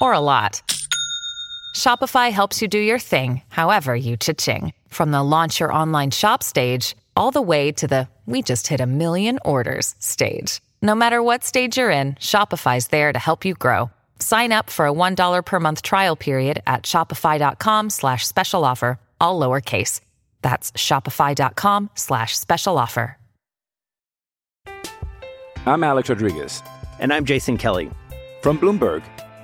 or a lot, Shopify helps you do your thing, however you cha-ching. From the launch your online shop stage, all the way to the we just hit a million orders stage. No matter what stage you're in, Shopify's there to help you grow. Sign up for a $1 per month trial period at shopify.com slash special offer, all lowercase. That's shopify.com slash special offer. I'm Alex Rodriguez. And I'm Jason Kelly. From Bloomberg,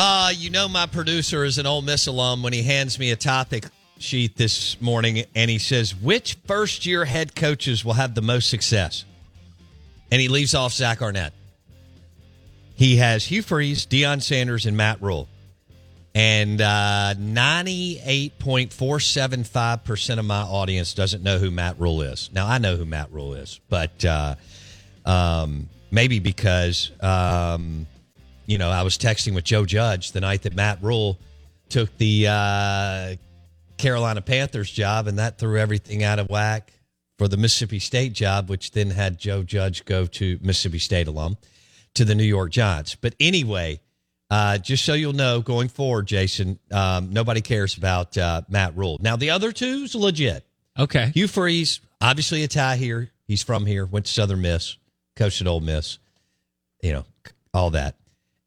Uh, you know, my producer is an Ole Miss alum when he hands me a topic sheet this morning and he says, Which first year head coaches will have the most success? And he leaves off Zach Arnett. He has Hugh Freeze, Deion Sanders, and Matt Rhule. And uh, 98.475% of my audience doesn't know who Matt Rhule is. Now, I know who Matt Rhule is, but uh, um, maybe because. Um, you know, I was texting with Joe Judge the night that Matt Rhule took the uh, Carolina Panthers job, and that threw everything out of whack for the Mississippi State job, which then had Joe Judge go to Mississippi State alum to the New York Giants. But anyway, uh, just so you'll know, going forward, Jason, um, nobody cares about uh, Matt Rhule. Now, the other two's legit. Okay. Hugh Freeze, obviously a tie here. He's from here, went to Southern Miss, coached at Ole Miss, you know, all that.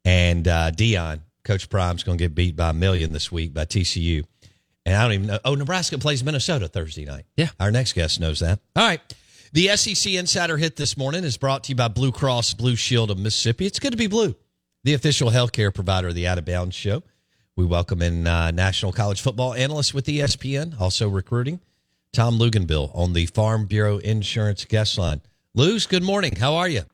And uh, Deion, Coach Prime's going to get beat by a million this week by TCU. And I don't even know. Oh, Nebraska plays Minnesota Thursday night. Yeah. Our next guest knows that. All right. The SEC Insider Hit this morning is brought to you by Blue Cross Blue Shield of Mississippi. It's good to be blue, the official healthcare provider of the Out of Bounds Show. We welcome in uh, national college football analyst with ESPN, also recruiting, Tom Luginbill on the Farm Bureau Insurance guest line. Lugs, good morning. How are you?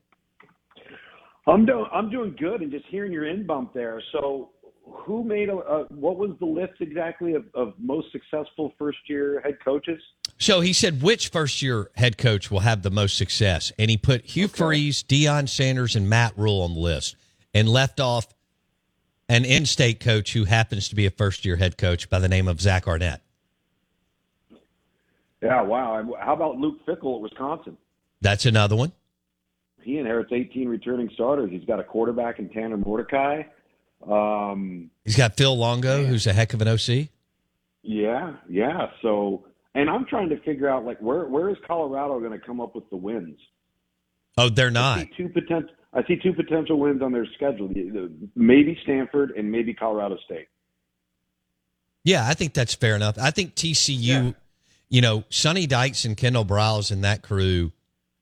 I'm doing I'm doing good, and just hearing your in bump there. So, who made a, what was the list exactly of, of most successful first year head coaches? So he said, which first year head coach will have the most success? And he put Hugh Freeze, Deion Sanders, and Matt Rhule on the list and left off an in state coach who happens to be a first year head coach by the name of Zach Arnett. Yeah, wow. How about Luke Fickell at Wisconsin? That's another one. He inherits 18 returning starters. He's got a quarterback in Tanner Mordecai. Um, He's got Phil Longo, who's a heck of an OC. yeah, yeah. So, and I'm trying to figure out like where where is Colorado going to come up with the wins? Oh, they're I not. see two potential. I see two potential wins on their schedule. Maybe Stanford and maybe Colorado State. Yeah, I think that's fair enough. I think TCU, Yeah. you know, Sonny Dykes and Kendal Briles and that crew,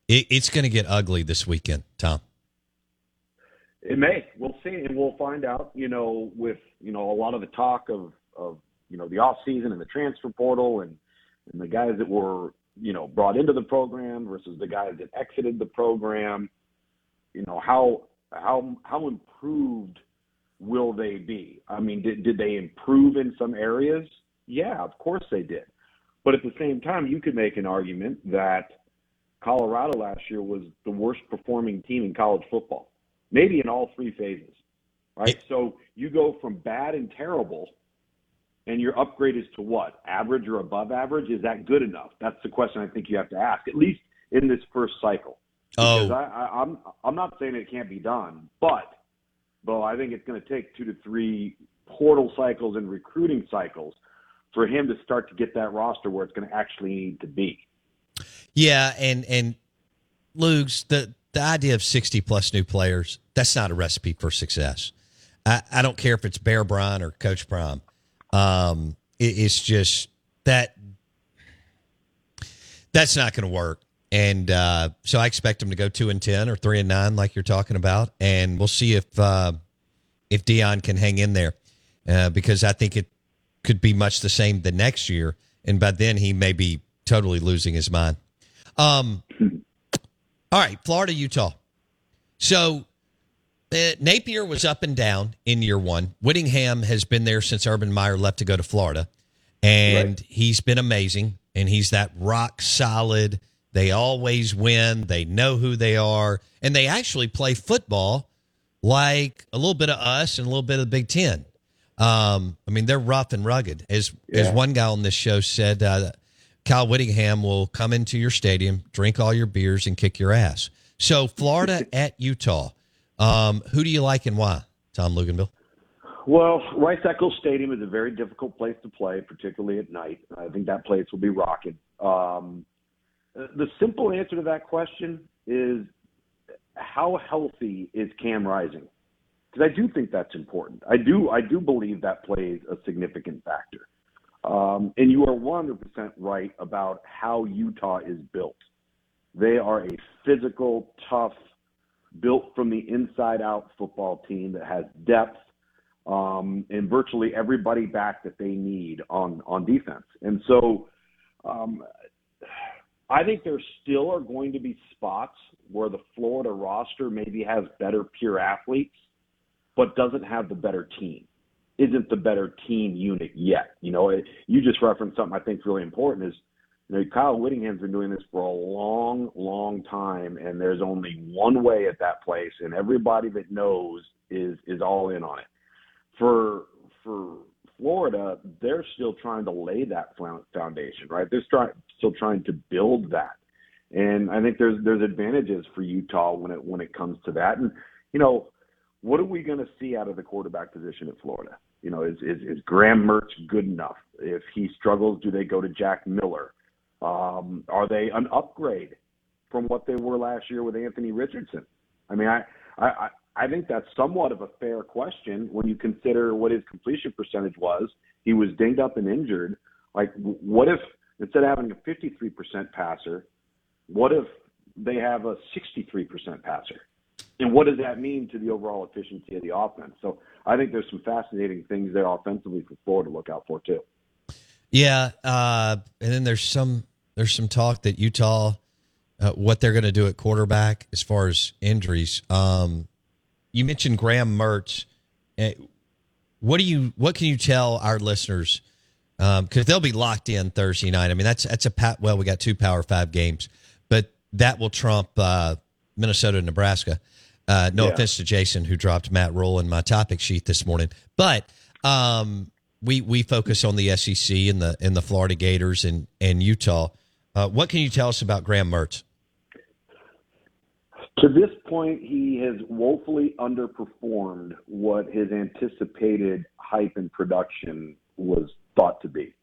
it, it's going to get ugly this weekend, Tom. It may. We'll see, and we'll find out. You know, with you know a lot of the talk of of you know the off season and the transfer portal and and the guys that were you know brought into the program versus the guys that exited the program. You know how how how improved will they be? I mean, did did they improve in some areas? Yeah, of course they did. But at the same time, you could make an argument that Colorado last year was the worst performing team in college football, maybe in all three phases. Right? So you go from bad and terrible, and your upgrade is to what? Average or above average? Is that good enough? That's the question I think you have to ask, at least in this first cycle. Because Oh. I, I, I'm I'm not saying it can't be done, but Bo, I think it's going to take two to three portal cycles and recruiting cycles for him to start to get that roster where it's going to actually need to be. Yeah, and and Luke's the the idea of 60 plus new players, that's not a recipe for success. I, I don't care if it's Bear Bryant or Coach Prime. Um, it, it's just that that's not going to work. And uh, so I expect them to go two and ten or three and nine, like you're talking about, and we'll see if uh, if Deion can hang in there, uh, because I think it could be much the same the next year, and by then he may be totally losing his mind. Um, all right, Florida, Utah. So uh, Napier was up and down in year one. Whittingham has been there since Urban Meyer left to go to Florida, and right. he's been amazing. And he's that rock solid. They always win. They know who they are, and they actually play football like a little bit of us and a little bit of the Big Ten. Um, I mean, they're rough and rugged. As yeah. as one guy on this show said, uh, Kyle Whittingham will come into your stadium, drink all your beers, and kick your ass. So, Florida at Utah. Um, who do you like and why, Tom Luginbill? Well, Rice Eccles Stadium is a very difficult place to play, particularly at night. I think that place will be rocking. Um, the simple answer to that question is how healthy is Cam Rising? Because I do think that's important. I do I do believe that plays a significant factor. Um, and you are 100% right about how Utah is built. They are a physical, tough, built from the inside out football team that has depth um, and virtually everybody back that they need on on defense. And so, um, I think there still are going to be spots where the Florida roster maybe has better pure athletes, but doesn't have the better team. Isn't the better team unit yet? You know, it, you just referenced something I think is really important. Is you know, Kyle Whittingham's been doing this for a long, long time, and there's only one way at that place, and everybody that knows is is all in on it. For for Florida, they're still trying to lay that foundation, right? They're trying, still trying to build that, and I think there's there's advantages for Utah when it when it comes to that. And you know, what are we going to see out of the quarterback position at Florida? You know, is is, is Graham Mertz good enough? If he struggles, do they go to Jack Miller? Um, are they an upgrade from what they were last year with Anthony Richardson? I mean, I, I, I think that's somewhat of a fair question when you consider what his completion percentage was. He was dinged up and injured. Like, what if instead of having a 53% passer, what if they have a 63% passer? And what does that mean to the overall efficiency of the offense? So I think there's some fascinating things there offensively for Florida to look out for too. Yeah, uh, and then there's some there's some talk that Utah, uh, what they're going to do at quarterback as far as injuries. Um, you mentioned Graham Mertz. Uh, what do you what can you tell our listeners? Because um, they'll be locked in Thursday night. I mean, that's that's a pat. Well, we got two Power Five games, but that will trump uh, Minnesota, and Nebraska. Uh, no yeah. offense to Jason, who dropped Matt Rhule in my topic sheet this morning, but um, we we focus on the SEC and the and the Florida Gators and and Utah. Uh, what can you tell us about Graham Mertz? To this point, he has woefully underperformed what his anticipated hype and production was thought to be.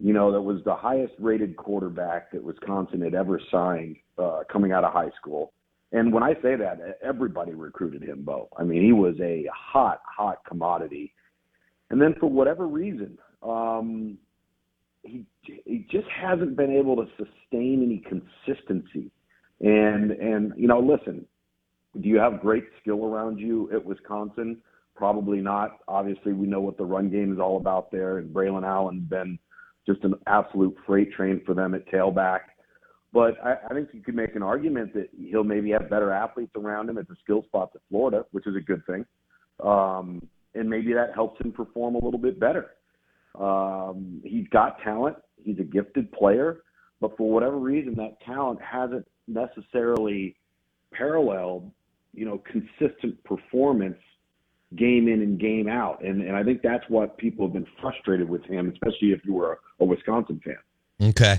You know, that was the highest rated quarterback that Wisconsin had ever signed uh, coming out of high school. And when I say that, everybody recruited him, Bo. I mean, he was a hot, hot commodity and then for whatever reason, um, he he just hasn't been able to sustain any consistency. And and you know, listen, do you have great skill around you at Wisconsin? Probably not. Obviously, we know what the run game is all about there, and Braelon Allen been just an absolute freight train for them at tailback. But I, I think you could make an argument that he'll maybe have better athletes around him at the skill spots at Florida, which is a good thing. Um, and maybe that helps him perform a little bit better. Um, he's got talent. He's a gifted player, but for whatever reason, that talent hasn't necessarily paralleled, you know, consistent performance game in and game out. And and I think that's what people have been frustrated with him, especially if you were a, a Wisconsin fan. Okay.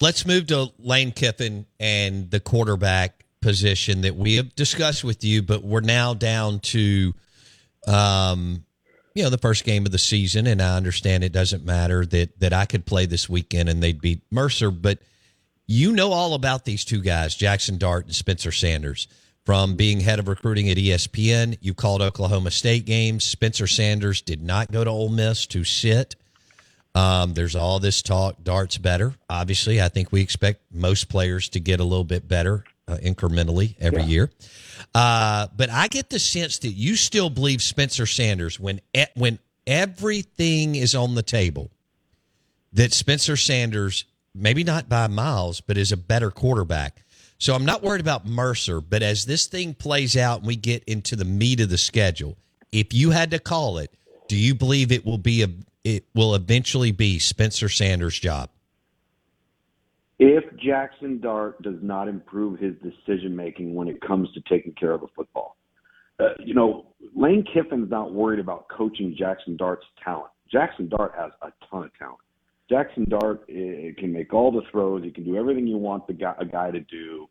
Let's move to Lane Kiffin and the quarterback position that we have discussed with you, but we're now down to, um, you know, the first game of the season, and I understand it doesn't matter that that I could play this weekend and they'd beat Mercer, but you know all about these two guys, Jaxson Dart and Spencer Sanders. From being head of recruiting at ESPN, you called Oklahoma State games. Spencer Sanders did not go to Ole Miss to sit. Um, there's all this talk. Dart's better. Obviously, I think we expect most players to get a little bit better uh, incrementally every year. Uh, but I get the sense that you still believe Spencer Sanders when e- when everything is on the table, that Spencer Sanders maybe not by miles, but is a better quarterback. So I'm not worried about Mercer, but as this thing plays out and we get into the meat of the schedule, if you had to call it, do you believe it will be a it will eventually be Spencer Sanders' job? if Jaxson Dart does not improve his decision making when it comes to taking care of the football. Uh, you know, Lane Kiffin's not worried about coaching Jaxson Dart's talent. Jaxson Dart has a ton of talent. Jaxson Dart uh, can make all the throws. He can do everything you want the guy, a guy to do.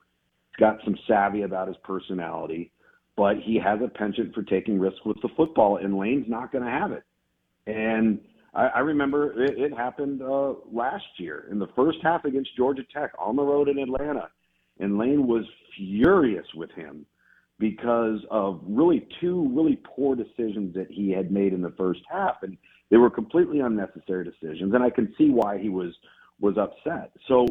He's got some savvy about his personality, but he has a penchant for taking risks with the football, and Lane's not going to have it. And I, I remember it, it happened uh, last year in the first half against Georgia Tech on the road in Atlanta, and Lane was furious with him because of really two really poor decisions that he had made in the first half, and they were completely unnecessary decisions. And I can see why he was was upset. So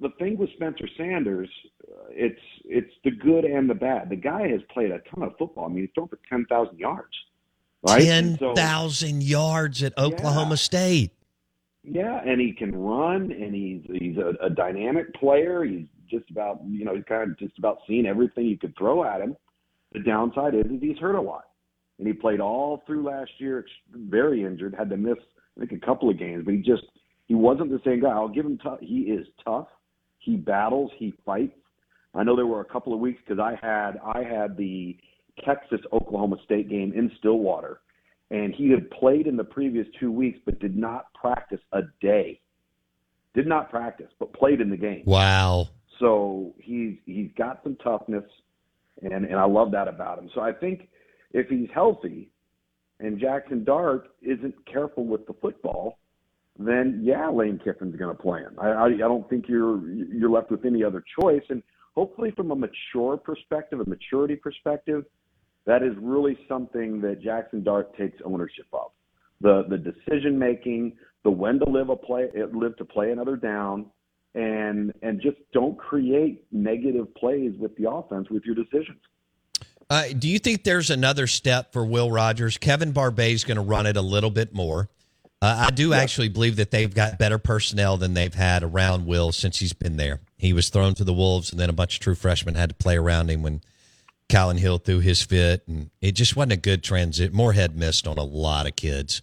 the thing with Spencer Sanders, uh, it's it's the good and the bad. The guy has played a ton of football. I mean, he's thrown for ten thousand yards. Right? Ten And so- yards at Oklahoma State. Yeah, and he can run, and he's he's a, a dynamic player. He's just about you know he's kind of just about seeing everything you could throw at him. The downside is, is he's hurt a lot, and he played all through last year, very injured, had to miss I think a couple of games, but he just he wasn't the same guy. I'll give him tough. He is tough. He battles. He fights. I know there were a couple of weeks because I had I had the Texas Oklahoma State game in Stillwater, and he had played in the previous two weeks but did not practice a day. Did not practice, but played in the game. Wow. So he's he's got some toughness, and and I love that about him. So I think if he's healthy, and Jaxson Dart isn't careful with the football, then yeah, Lane Kiffin's going to play him. I, I I don't think you're you're left with any other choice. And hopefully, from a mature perspective, a maturity perspective, that is really something that Jaxson Dart takes ownership of. The the decision making, the when to live a play, live to play another down, and and just don't create negative plays with the offense with your decisions. Uh, do you think there's another step for Will Rogers? Kevin Barbay is going to run it a little bit more. Uh, I do actually believe that they've got better personnel than they've had around Will since he's been there. He was thrown to the Wolves, and then a bunch of true freshmen had to play around him when Kylin Hill threw his fit, and it just wasn't a good transit. Moorhead missed on a lot of kids.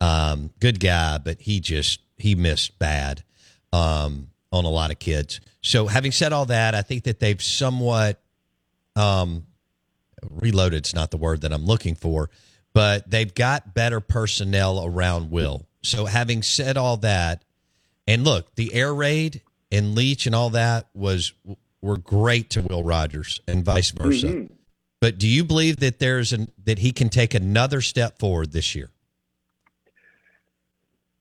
Um, good guy, but he just he missed bad. um, on a lot of kids. So, having said all that, I think that they've somewhat um, reloaded. It's not the word that I'm looking for, but they've got better personnel around Will. So, having said all that, and look, the air raid and Leach and all that was were great to Will Rogers and vice versa. Mm-hmm. But do you believe that there's an that he can take another step forward this year?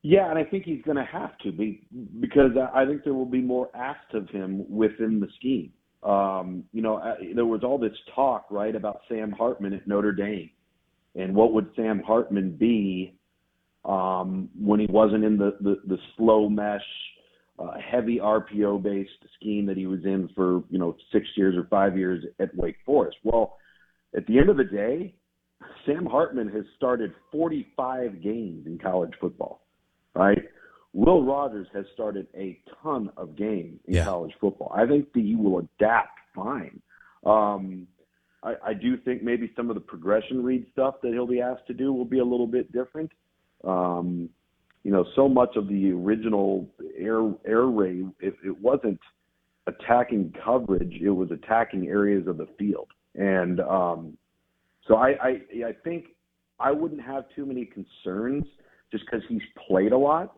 Yeah, and I think he's going to have to be because I think there will be more asked of him within the scheme. Um, you know, there was all this talk, right, about Sam Hartman at Notre Dame, and what would Sam Hartman be um, when he wasn't in the the, the slow mesh, uh, heavy RPO based scheme that he was in for you know six years or five years at Wake Forest. Well, at the end of the day, Sam Hartman has started 45 games in college football right? Will Rogers has started a ton of games in yeah. college football. I think that he will adapt fine. Um, I, I do think maybe some of the progression read stuff that he'll be asked to do will be a little bit different. Um, you know, so much of the original air air raid, it, it wasn't attacking coverage; it was attacking areas of the field. And um, so I, I I think I wouldn't have too many concerns just because he's played a lot.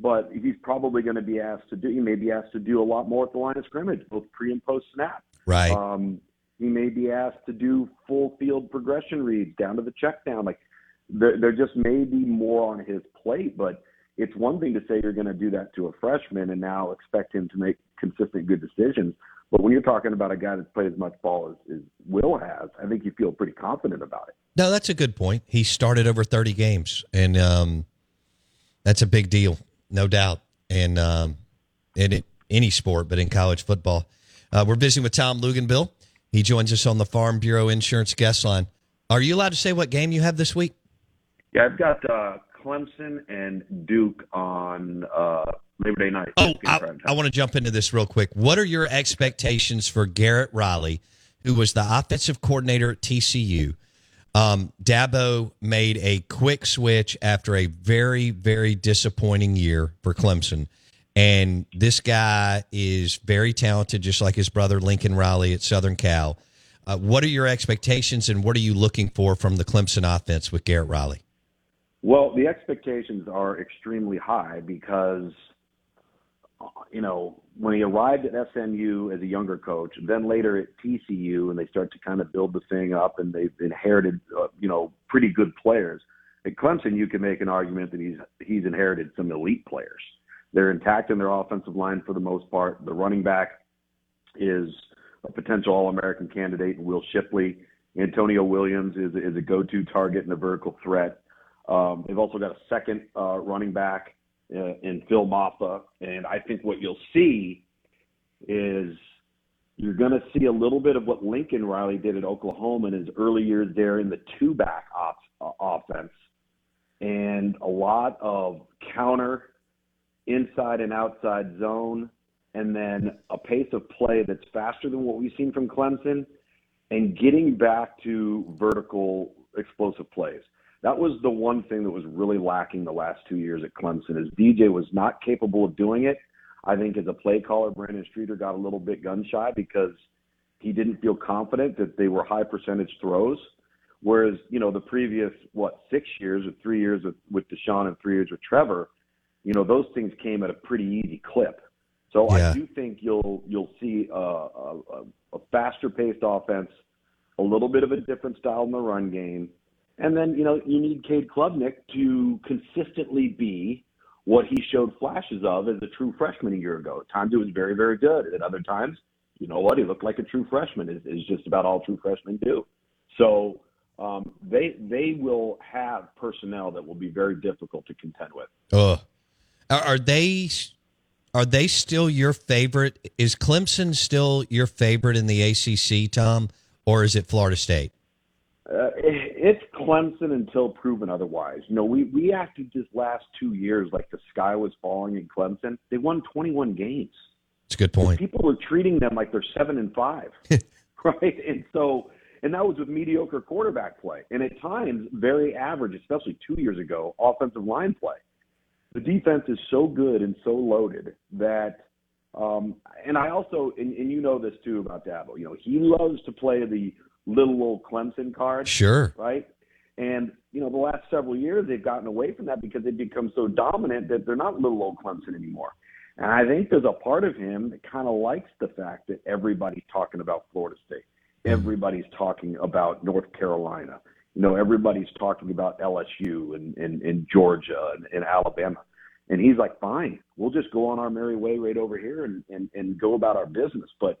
But he's probably going to be asked to do. He may be asked to do a lot more at the line of scrimmage, both pre and post snap. Right. Um, he may be asked to do full field progression reads down to the check down. Like there, there just may be more on his plate. But it's one thing to say you're going to do that to a freshman and now expect him to make consistent good decisions. But when you're talking about a guy that's played as much ball as, as Will has, I think you feel pretty confident about it. No, that's a good point. He started over 30 games, and um, that's a big deal, no doubt. And um, in any sport, but in college football. Uh, we're visiting with Tom Luginbill. He joins us on the Farm Bureau Insurance guest line. Are you allowed to say what game you have this week? Yeah, I've got uh, Clemson and Duke on uh, Labor Day night. Oh, I, I want to jump into this real quick. What are your expectations for Garrett Riley, who was the offensive coordinator at TCU? Um, Dabo made a quick switch after a very, very disappointing year for Clemson. And this guy is very talented, just like his brother Lincoln Riley at Southern Cal. Uh, what are your expectations and what are you looking for from the Clemson offense with Garrett Riley? Well, the expectations are extremely high because – you know, when he arrived at SMU as a younger coach, and then later at TCU, and they start to kind of build the thing up, and they've inherited, uh, you know, pretty good players. At Clemson, you can make an argument that he's he's inherited some elite players. They're intact in their offensive line for the most part. The running back is a potential All-American candidate, Will Shipley. Antonio Williams is is a go-to target and a vertical threat. Um, they've also got a second uh, running back uh, in Phil Mafah. And I think what you'll see is you're going to see a little bit of what Lincoln Riley did at Oklahoma in his early years there in the two back op- uh, offense. And a lot of counter, inside and outside zone, and then a pace of play that's faster than what we've seen from Clemson, and getting back to vertical explosive plays that was the one thing that was really lacking the last two years at Clemson is DJ was not capable of doing it. I think as a play caller, Brandon Streeter got a little bit gun shy because he didn't feel confident that they were high percentage throws. Whereas, you know, the previous what six years or three years with, with Deshaun and three years with Trevor, you know, those things came at a pretty easy clip. So yeah. I do think you'll you'll see a, a, a faster paced offense, a little bit of a different style in the run game, and then, you know, you need Cade Klubnik to consistently be what he showed flashes of as a true freshman a year ago. At times was very, very good. At other times, you know what, he looked like a true freshman. Is, is just about all true freshmen do. So um, they they will have personnel that will be very difficult to contend with. Uh, are they are they still your favorite? Is Clemson still your favorite in the ACC, Tom, or is it Florida State? Uh, Clemson until proven otherwise. You know, we we acted this last two years like the sky was falling in Clemson. They won 21 games. It's a good point. People were treating them like they're seven and five, right? And so, and that was with mediocre quarterback play, and at times very average, especially two years ago, offensive line play. the defense is so good and so loaded that um, and I also, and, and you know this too about Dabo. You know, he loves to play the little old Clemson card. Sure. Right. And you know, the last several years they've gotten away from that because they've become so dominant that they're not little old Clemson anymore. And I think there's a part of him that kind of likes the fact that everybody's talking about Florida State. Mm-hmm. Everybody's talking about North Carolina. You know, everybody's talking about LSU and, and, and Georgia and, and Alabama. And he's like, fine, we'll just go on our merry way right over here and, and, and go about our business. But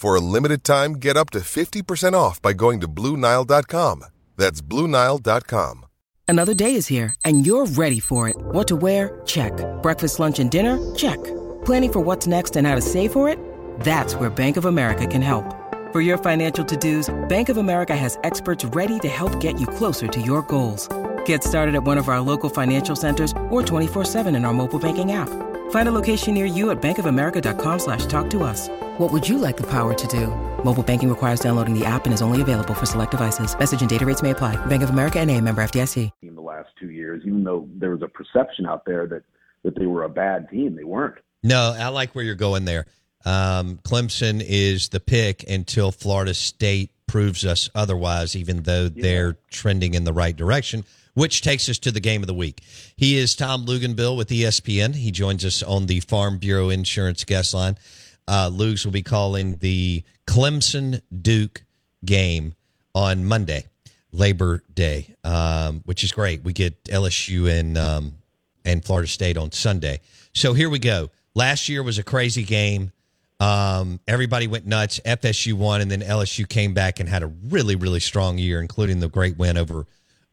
For a limited time, get up to 50% off by going to Bluenile.com. That's Bluenile.com. Another day is here, and you're ready for it. What to wear? Check. Breakfast, lunch, and dinner? Check. Planning for what's next and how to save for it? That's where Bank of America can help. For your financial to dos, Bank of America has experts ready to help get you closer to your goals. Get started at one of our local financial centers or 24-7 in our mobile banking app. Find a location near you at bankofamerica.com slash talk to us. What would you like the power to do? Mobile banking requires downloading the app and is only available for select devices. Message and data rates may apply. Bank of America and a member FDIC. In the last two years, even though there was a perception out there that, that they were a bad team, they weren't. No, I like where you're going there. Um, Clemson is the pick until Florida State proves us otherwise, even though they're trending in the right direction which takes us to the game of the week. He is Tom Luginbill with ESPN. He joins us on the Farm Bureau Insurance guest line. Uh, Lugs will be calling the Clemson Duke game on Monday, Labor Day, um, which is great. We get LSU and um, and Florida State on Sunday. So here we go. Last year was a crazy game. Um, everybody went nuts. FSU won, and then LSU came back and had a really, really strong year, including the great win over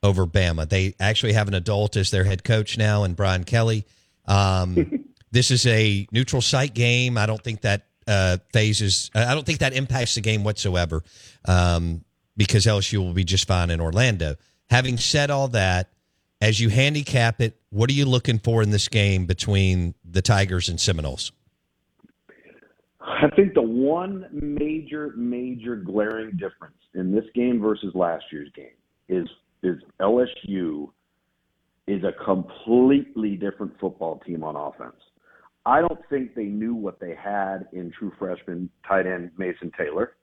over Bama. They actually have an adult as their head coach now, and Brian Kelly. Um, this is a neutral site game. I don't think that uh, fazes. I don't think that impacts the game whatsoever, um, because LSU will be just fine in Orlando. Having said all that, as you handicap it, what are you looking for in this game between the Tigers and Seminoles? I think the one major, major glaring difference in this game versus last year's game is is LSU is a completely different football team on offense. I don't think they knew what they had in true freshman tight end Mason Taylor.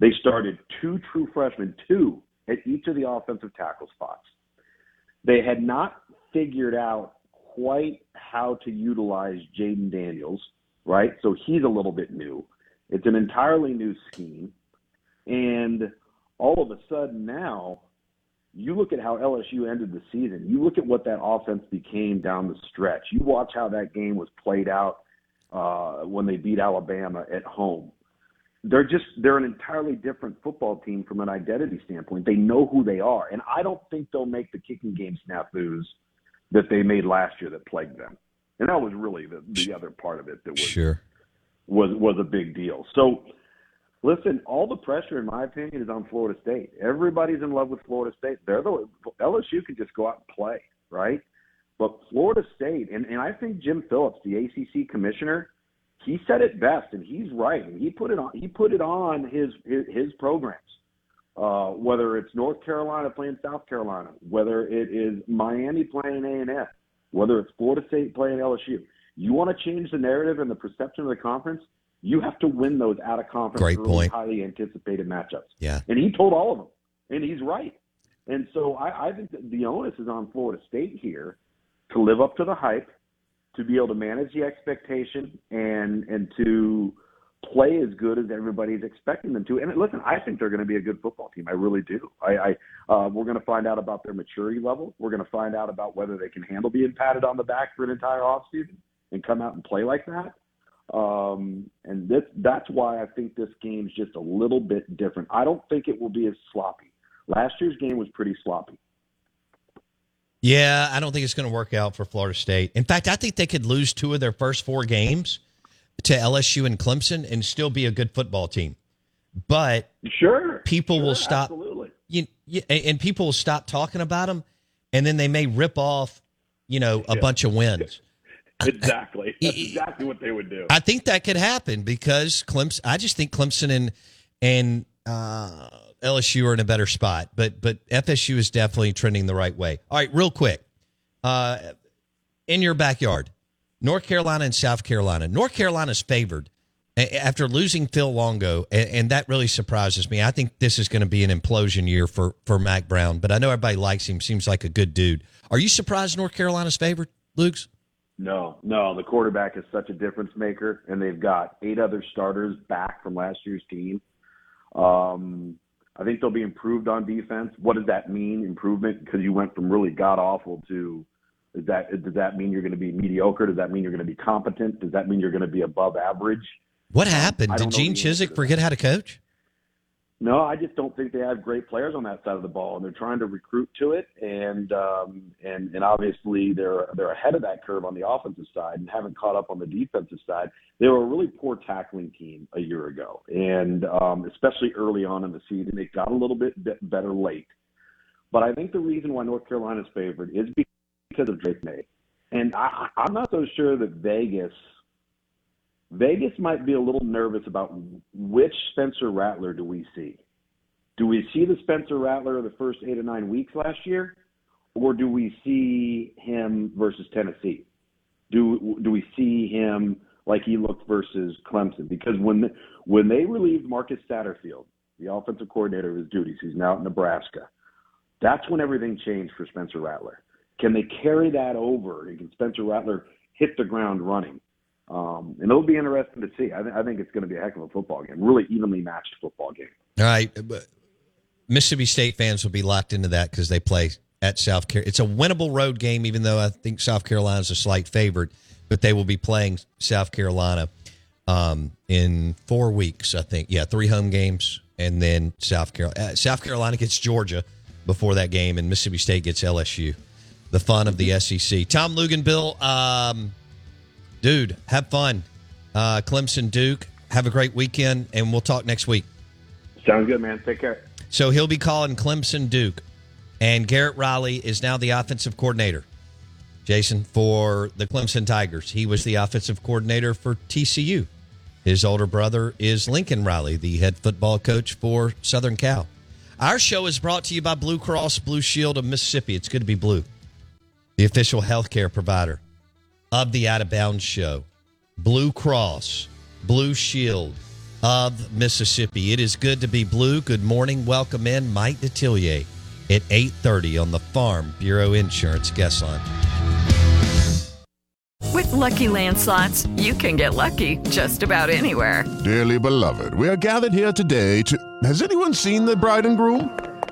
They started two true freshmen, two at each of the offensive tackle spots. They had not figured out quite how to utilize Jayden Daniels, right? So he's a little bit new. It's an entirely new scheme. And all of a sudden now, you look at how LSU ended the season. You look at what that offense became down the stretch. You watch how that game was played out uh, when they beat Alabama at home. They're just they're an entirely different football team from an identity standpoint. They know who they are, and I don't think they'll make the kicking game snafus that they made last year that plagued them. And that was really the the other part of it that was sure was was a big deal. So Listen, all the pressure, in my opinion, is on Florida State. Everybody's in love with Florida State. They're the LSU can just go out and play, right? But Florida State, and, and I think Jim Phillips, the ACC commissioner, he said it best, and he's right. And he put it on. He put it on his his, his programs. Uh, whether it's North Carolina playing South Carolina, whether it is Miami playing A and M, whether it's Florida State playing LSU, you want to change the narrative and the perception of the conference you have to win those out of conference, Great point. highly anticipated matchups. Yeah. And he told all of them, and he's right. And so I, I think that the onus is on Florida State here to live up to the hype, to be able to manage the expectation, and and to play as good as everybody's expecting them to. And listen, I think they're going to be a good football team. I really do. I, I uh, we're going to find out about their maturity level. We're going to find out about whether they can handle being patted on the back for an entire offseason and come out and play like that. Um, and this, that's why I think this game's just a little bit different. I don't think it will be as sloppy. Last year's game was pretty sloppy. Yeah, I don't think it's going to work out for Florida State. In fact, I think they could lose two of their first four games to LSU and Clemson and still be a good football team. But sure, people sure, will stop. Absolutely. You, you, and people will stop talking about them, and then they may rip off, you know, a Yeah. bunch of wins. Exactly. That's exactly what they would do. I think that could happen because Clemson. I just think Clemson and and uh, LSU are in a better spot, but but FSU is definitely trending the right way. All right, real quick, uh, in your backyard, North Carolina and South Carolina. North Carolina's favored after losing Phil Longo, and, that really surprises me. I think this is going to be an implosion year for for Mack Brown, but I know everybody likes him. Seems like a good dude. Are you surprised North Carolina's favored, Lugs? No, no, the quarterback is such a difference maker, and they've got eight other starters back from last year's team. Um, I think they'll be improved on defense. What does that mean, improvement? Because you went from really god awful to is that does that mean you're going to be mediocre? Does that mean you're going to be competent? Does that mean you're going to be above average? What happened? Did Gene Chizik forget how to coach? No, I just don't think they have great players on that side of the ball, and they're trying to recruit to it. And um, and and obviously they're they're ahead of that curve on the offensive side and haven't caught up on the defensive side. They were a really poor tackling team a year ago, and um, especially early on in the season, it got a little bit bit better late. But I think the reason why North Carolina's favored is because of Drake Maye, and I, I'm not so sure that Vegas Vegas might be a little nervous about which Spencer Rattler do we see. Do we see the Spencer Rattler of the first eight or nine weeks last year, or do we see him versus Tennessee? Do do we see him like he looked versus Clemson? Because when when they relieved Marcus Satterfield, the offensive coordinator of his duties, he's now at Nebraska. That's when everything changed for Spencer Rattler. Can they carry that over? And can Spencer Rattler hit the ground running? Um, and it'll be interesting to see. I, th- I think it's going to be a heck of a football game, really evenly matched football game. All right. but Mississippi State fans will be locked into that because they play at South Carolina. It's a winnable road game, even though I think South Carolina is a slight favorite, but they will be playing South Carolina um, in four weeks, I think. Yeah, three home games, and then South Carolina. Uh, South Carolina gets Georgia before that game, and Mississippi State gets LSU. The fun of the SEC. Tom Luginbill, um, dude, have fun. Uh, Clemson Duke, have a great weekend, and we'll talk next week. Sounds good, man. Take care. So he'll be calling Clemson Duke. And Garrett Riley is now the offensive coordinator, Jason, for the Clemson Tigers. He was the offensive coordinator for TCU. His older brother is Lincoln Riley, the head football coach for Southern Cal. Our show is brought to you by Blue Cross Blue Shield of Mississippi. It's good to be blue, the official healthcare provider of the Out of Bounds show. Blue Cross, Blue Shield of Mississippi. It is good to be blue. Good morning. Welcome in Mike Detillier at 8:30 on the Farm Bureau Insurance Guest Line. With Lucky Land slots, you can get lucky just about anywhere. Dearly beloved, we are gathered here today to. Has anyone seen the bride and groom?